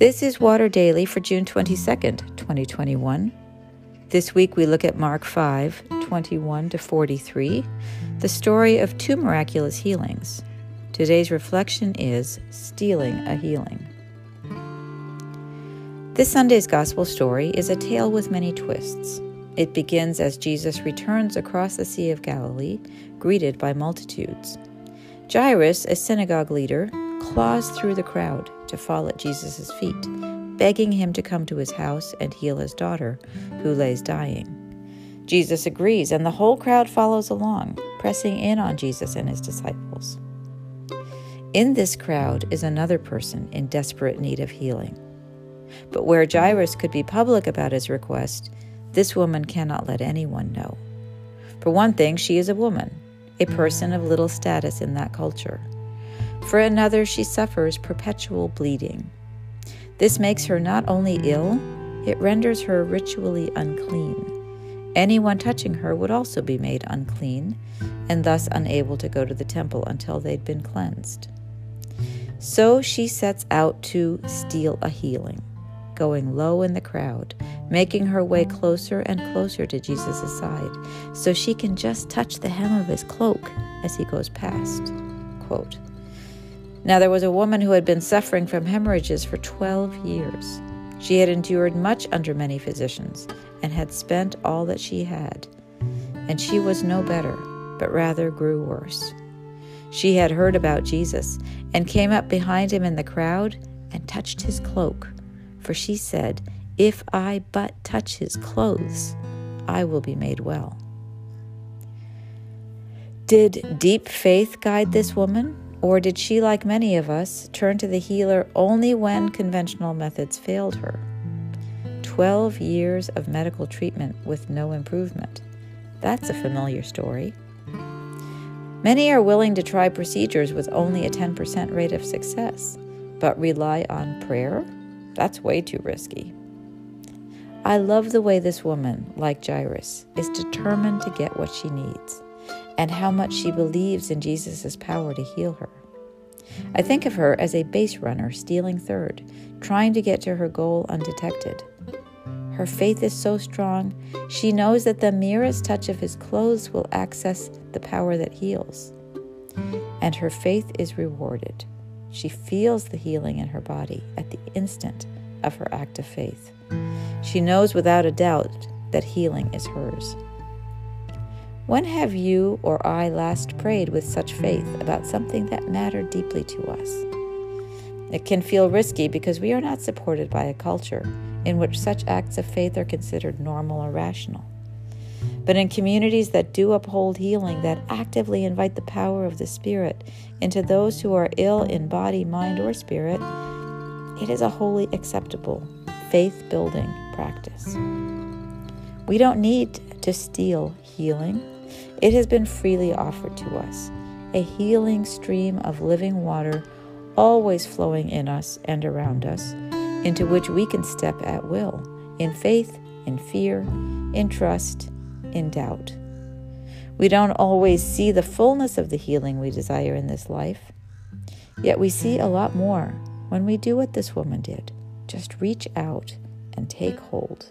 This is Water Daily for June 22nd, 2021. This week we look at Mark 5 21 to 43, the story of two miraculous healings. Today's reflection is Stealing a Healing. This Sunday's Gospel story is a tale with many twists. It begins as Jesus returns across the Sea of Galilee, greeted by multitudes. Jairus, a synagogue leader, claws through the crowd to fall at Jesus' feet, begging him to come to his house and heal his daughter, who lays dying. Jesus agrees, and the whole crowd follows along, pressing in on Jesus and his disciples. In this crowd is another person in desperate need of healing. But where Jairus could be public about his request, this woman cannot let anyone know. For one thing, she is a woman, a person of little status in that culture. For another, she suffers perpetual bleeding. This makes her not only ill, it renders her ritually unclean. Anyone touching her would also be made unclean, and thus unable to go to the temple until they'd been cleansed. So she sets out to steal a healing, going low in the crowd, making her way closer and closer to Jesus' side, so she can just touch the hem of his cloak as he goes past. Quote, now there was a woman who had been suffering from hemorrhages for 12 years. She had endured much under many physicians and had spent all that she had. And she was no better, but rather grew worse. She had heard about Jesus and came up behind him in the crowd and touched his cloak. For she said, If I but touch his clothes, I will be made well. Did deep faith guide this woman? Or did she, like many of us, turn to the healer only when conventional methods failed her? Twelve years of medical treatment with no improvement. That's a familiar story. Many are willing to try procedures with only a 10% rate of success, but rely on prayer? That's way too risky. I love the way this woman, like Jairus, is determined to get what she needs and how much she believes in Jesus' power to heal her. I think of her as a base runner stealing third, trying to get to her goal undetected. Her faith is so strong, she knows that the merest touch of his clothes will access the power that heals. And her faith is rewarded. She feels the healing in her body at the instant of her act of faith. She knows without a doubt that healing is hers. When have you or I last prayed with such faith about something that mattered deeply to us? It can feel risky because we are not supported by a culture in which such acts of faith are considered normal or rational. But in communities that do uphold healing, that actively invite the power of the Spirit into those who are ill in body, mind, or spirit, it is a wholly acceptable, faith building practice. We don't need to steal healing. It has been freely offered to us, a healing stream of living water always flowing in us and around us, into which we can step at will, in faith, in fear, in trust, in doubt. We don't always see the fullness of the healing we desire in this life, yet we see a lot more when we do what this woman did just reach out and take hold.